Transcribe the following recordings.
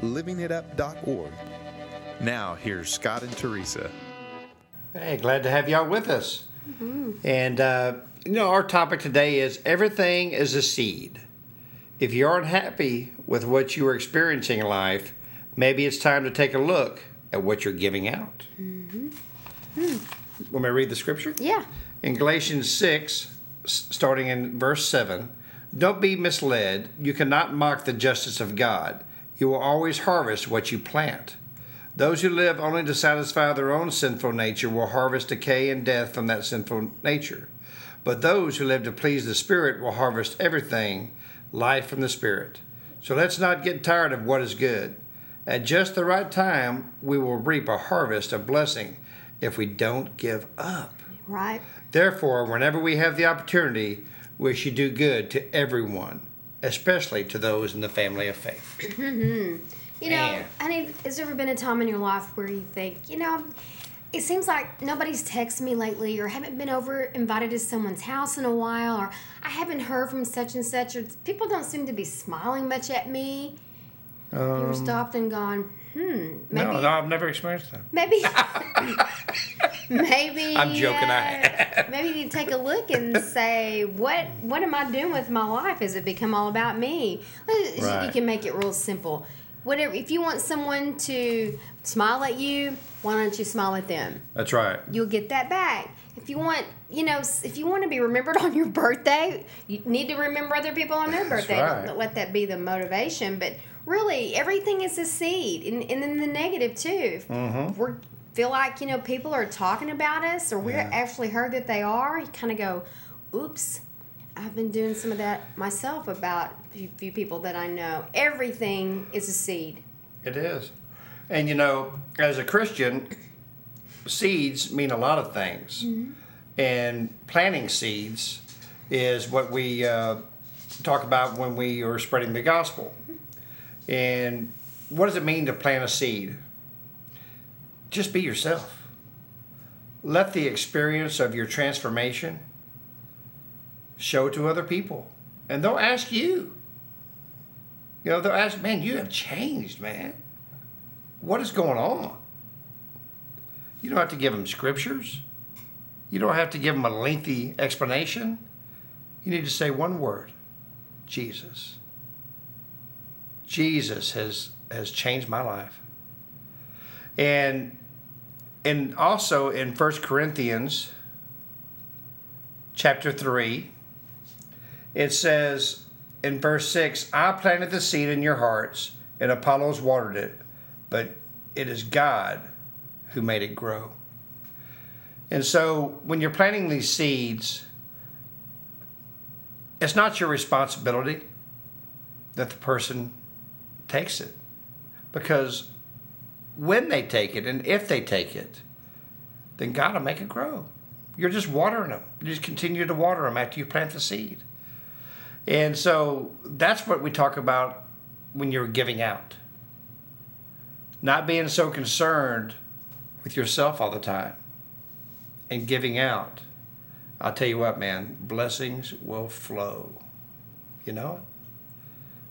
livingitup.org. Now, here's Scott and Teresa. Hey, glad to have y'all with us. Mm-hmm. And, uh, you know, our topic today is everything is a seed. If you aren't happy with what you are experiencing in life, maybe it's time to take a look at what you're giving out. Mm-hmm. Mm. Want me to read the scripture? Yeah. In Galatians 6, starting in verse 7, don't be misled. You cannot mock the justice of God. You will always harvest what you plant. Those who live only to satisfy their own sinful nature will harvest decay and death from that sinful nature. But those who live to please the Spirit will harvest everything, life from the Spirit. So let's not get tired of what is good. At just the right time, we will reap a harvest of blessing if we don't give up. Right. Therefore, whenever we have the opportunity, we should do good to everyone, especially to those in the family of faith. Mm-hmm. You know, Man. honey, has there ever been a time in your life where you think, you know, it seems like nobody's texted me lately, or haven't been over invited to someone's house in a while, or I haven't heard from such and such, or people don't seem to be smiling much at me. you ever um, stopped and gone, hmm, maybe, No, no, I've never experienced that. maybe, maybe. I'm joking, I uh, have. maybe you take a look and say, what, what am I doing with my life? Has it become all about me? You can make it real simple. Whatever. If you want someone to smile at you, why don't you smile at them? That's right. You'll get that back. If you want, you know, if you want to be remembered on your birthday, you need to remember other people on their That's birthday. right. Don't let that be the motivation. But really, everything is a seed, and, and then the negative too. If we feel like you know people are talking about us, or we're Yeah. actually heard that they are, you kind of go, "Oops." I've been doing some of that myself about a few, few people that I know. Everything is a seed. It is. And you know, as a Christian, seeds mean a lot of things. And planting seeds is what we uh, talk about when we are spreading the gospel. And what does it mean to plant a seed? Just be yourself. Let the experience of your transformation show to other people. And they'll ask you. You know, they'll ask, man, you have changed, man. What is going on? You don't have to give them scriptures. You don't have to give them a lengthy explanation. You need to say one word Jesus. Jesus has, has changed my life. And, and also in 1 Corinthians chapter 3, it says in verse 6 I planted the seed in your hearts, and Apollos watered it, but it is God who made it grow. And so when you're planting these seeds, it's not your responsibility that the person takes it. Because when they take it and if they take it, then God will make it grow. You're just watering them. You just continue to water them after you plant the seed. And so that's what we talk about when you're giving out. Not being so concerned with yourself all the time and giving out. I'll tell you what, man, blessings will flow. You know it?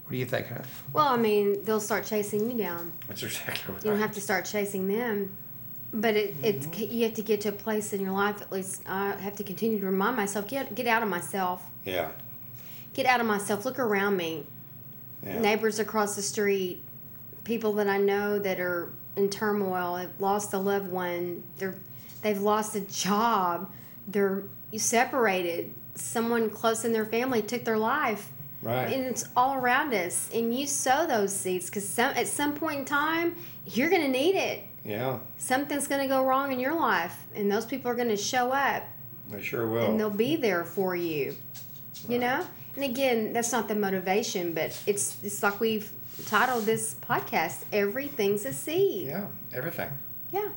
What do you think, huh? Well, I mean, they'll start chasing you down. That's exactly right. You don't have to start chasing them, but it, it's mm-hmm. you have to get to a place in your life. At least I have to continue to remind myself get get out of myself. Yeah. Get out of myself. Look around me. yeah. Neighbors across the street, people that I know that are in turmoil, have lost a loved one. They're they've lost a job. They're separated. Someone close in their family took their life. Right. And it's all around us. And you sow those seeds because some, at some point in time, you're going to need it. Yeah, Something's going to go wrong in your life, and those people are going to show up they sure will. and they'll be there for you. You know? And again, that's not the motivation, but it's it's like we've titled this podcast "Everything's a Seed." Yeah, everything. Yeah.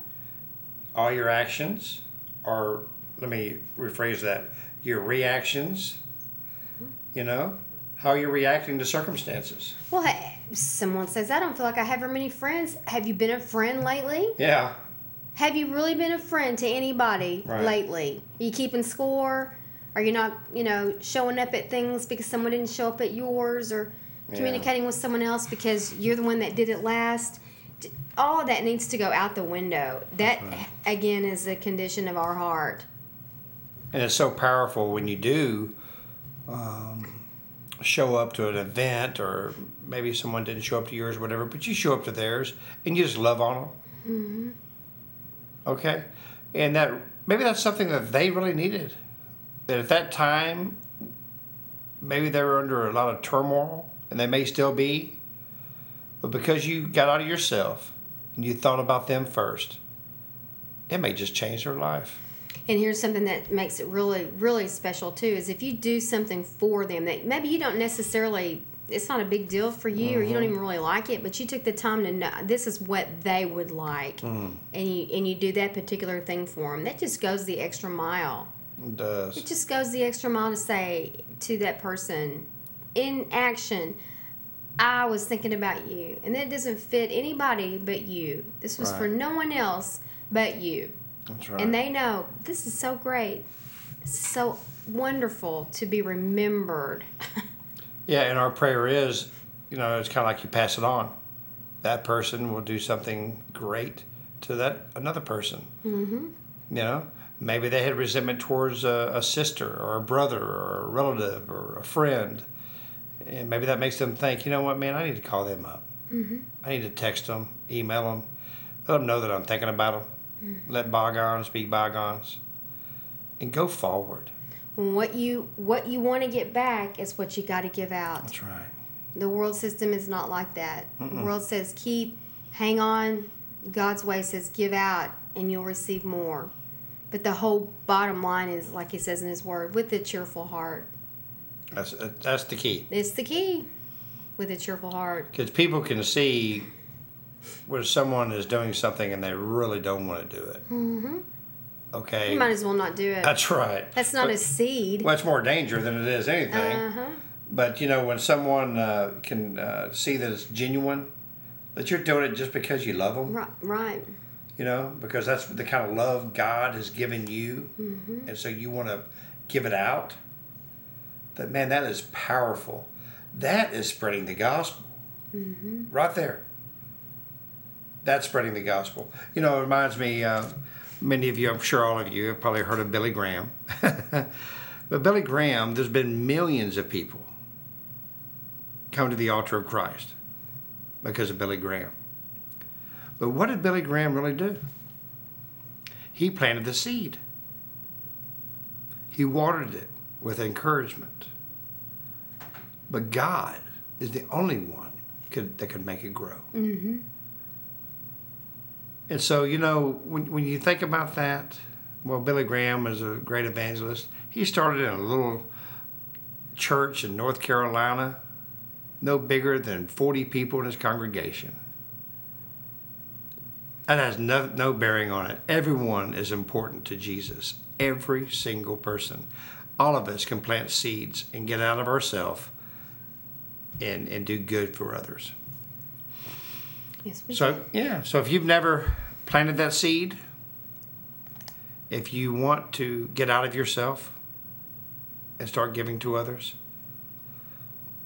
All your actions are, let me rephrase that, your reactions, mm-hmm. you know, how are you're reacting to circumstances. Well, hey, someone says I don't feel like I have very many friends. Have you been a friend lately? Yeah, Have you really been a friend to anybody Right. lately? Are you keeping score? Are you not, you know, showing up at things because someone didn't show up at yours or Yeah. communicating with someone else because you're the one that did it last? All that needs to go out the window. That, again, is a condition of our heart. and it's so powerful when you do um, show up to an event or maybe someone didn't show up to yours, or whatever, but you show up to theirs and you just love on them. Mm-hmm. Okay, and that maybe that's something that they really needed. That at that time, maybe they were under a lot of turmoil, and they may still be. But because you got out of yourself and you thought about them first, it may just change their life. And here's something that makes it really, really special too: is if you do something for them that maybe you don't necessarily, it's not a big deal for you, or you don't mm-hmm. even really like it, but you took the time to know this is what they would like, mm. and you and you do that particular thing for them. That just goes the extra mile. It does. It just goes the extra mile to say to that person, in action, I was thinking about you, and that doesn't fit anybody but you. This was for no one else but you. That's right. And they know this is so great. It's so wonderful to be remembered. Yeah, and our prayer is, you know, it's kind of like you pass it on. That person will do something great to that another person. Mm-hmm. You know, maybe they had resentment towards a, a sister or a brother or a relative or a friend, and maybe that makes them think, you know what, man, I need to call them up. Mm-hmm. I need to text them, email them, let them know that I'm thinking about them. Let bygones be bygones, and go forward. what you what you want to get back is what you got to give out. That's right. The world system is not like that. The world says keep, hang on. God's way says give out and you'll receive more. But the whole bottom line is, like He says in His Word, with a cheerful heart. That's uh, that's the key. It's the key. With a cheerful heart. Because people can see where someone is doing something and they really don't want to do it. Mm-hmm. Okay. You might as well not do it. That's right. That's not But- a seed. Well, it's more danger than it is anything. Uh-huh. But you know, when someone uh, can uh, see that it's genuine, that you're doing it just because you love them, Right. Right. you know, because that's the kind of love God has given you, Mm-hmm. and so you want to give it out. That man, that is powerful. That is spreading the gospel, Mm-hmm. right there. That's spreading the gospel. You know, it reminds me. Uh, many of you, I'm sure all of you, have probably heard of Billy Graham. but Billy Graham, there's been millions of people come to the altar of Christ because of Billy Graham. But what did Billy Graham really do? He planted the seed. He watered it with encouragement. But God is the only one could, that can make it grow. Mm-hmm. And so, you know, when, when you think about that, well, Billy Graham is a great evangelist. He started in a little church in North Carolina, no bigger than 40 people in his congregation. That has no, no bearing on it. Everyone is important to Jesus. Every single person. All of us can plant seeds and get out of ourselves and, and do good for others. Yes, we So, yeah, so if you've never planted that seed, if you want to get out of yourself and start giving to others,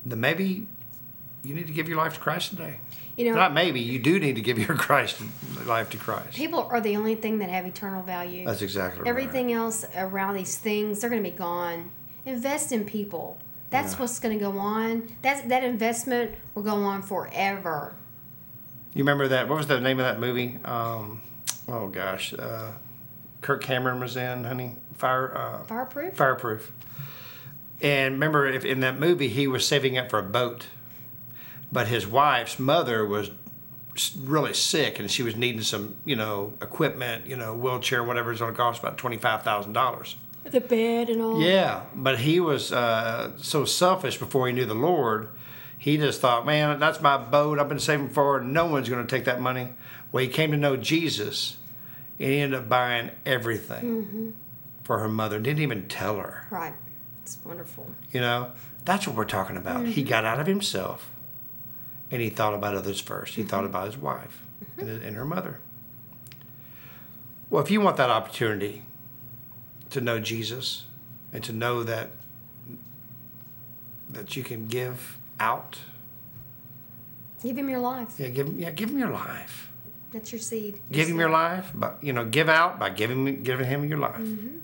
then maybe you need to give your life to Christ today. You know, Not maybe, you do need to give your Christ life to Christ. people are the only thing that have eternal value. That's exactly right. Everything else around these things, they're going to be gone. Invest in people. That's Yeah. what's going to go on. That that investment will go on forever. You remember that? What was the name of that movie? Um, oh gosh, uh, Kirk Cameron was in, honey. Fire. Uh, Fireproof. Fireproof. And remember, if in that movie, he was saving up for a boat, but his wife's mother was really sick, and she was needing some, you know, equipment, you know, wheelchair, whatever it's going to cost, about twenty five thousand dollars. The bed and all. Yeah, but he was uh, so selfish before he knew the Lord. He just thought, man, that's my boat. I've been saving for. it. No one's going to take that money. Well, he came to know Jesus, and he ended up buying everything mm-hmm. for her mother. Didn't even tell her. Right. It's wonderful. You know, that's what we're talking about. He mm-hmm. got out of himself, and he thought about others first. He thought mm-hmm. about his wife and, and her mother. Well, if you want that opportunity to know Jesus and to know that that you can give out, Give him your life. yeah, give him, yeah, give him your life. That's your seed. Give him your life, but you know, give out by giving giving him your life. Mm-hmm.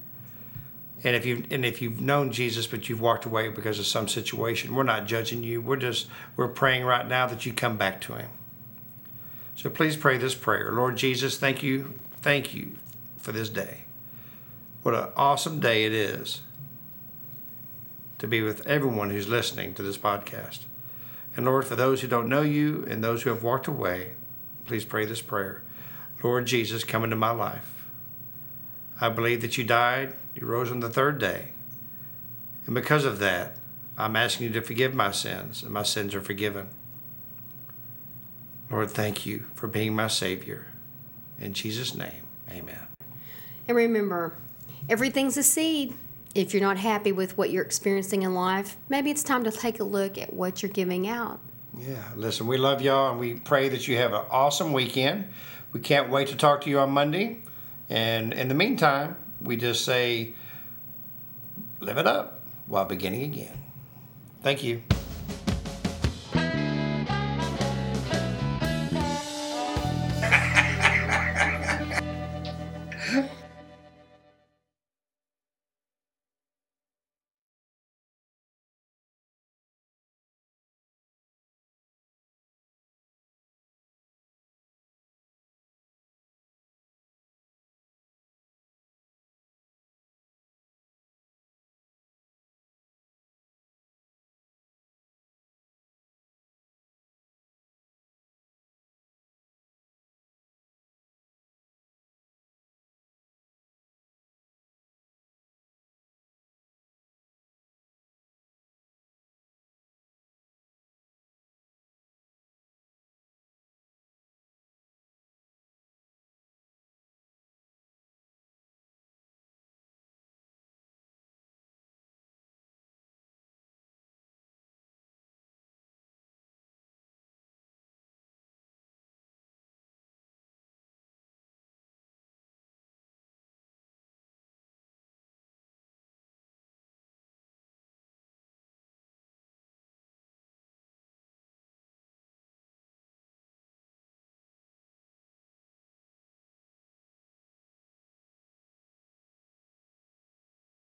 And if you and if you've known Jesus but you've walked away because of some situation, we're not judging you. We're just we're praying right now that you come back to him. So please pray this prayer. Lord Jesus, thank you, thank you for this day. What an awesome day it is to be with everyone who's listening to this podcast. And Lord, for those who don't know you and those who have walked away, please pray this prayer. Lord Jesus, come into my life. I believe that you died, you rose on the third day. And because of that, I'm asking you to forgive my sins, and my sins are forgiven. Lord, thank you for being my Savior. In Jesus' name, amen. And remember, everything's a seed. If you're not happy with what you're experiencing in life, maybe it's time to take a look at what you're giving out. Yeah, listen, we love y'all and we pray that you have an awesome weekend. We can't wait to talk to you on Monday. And in the meantime, we just say, live it up while beginning again. Thank you.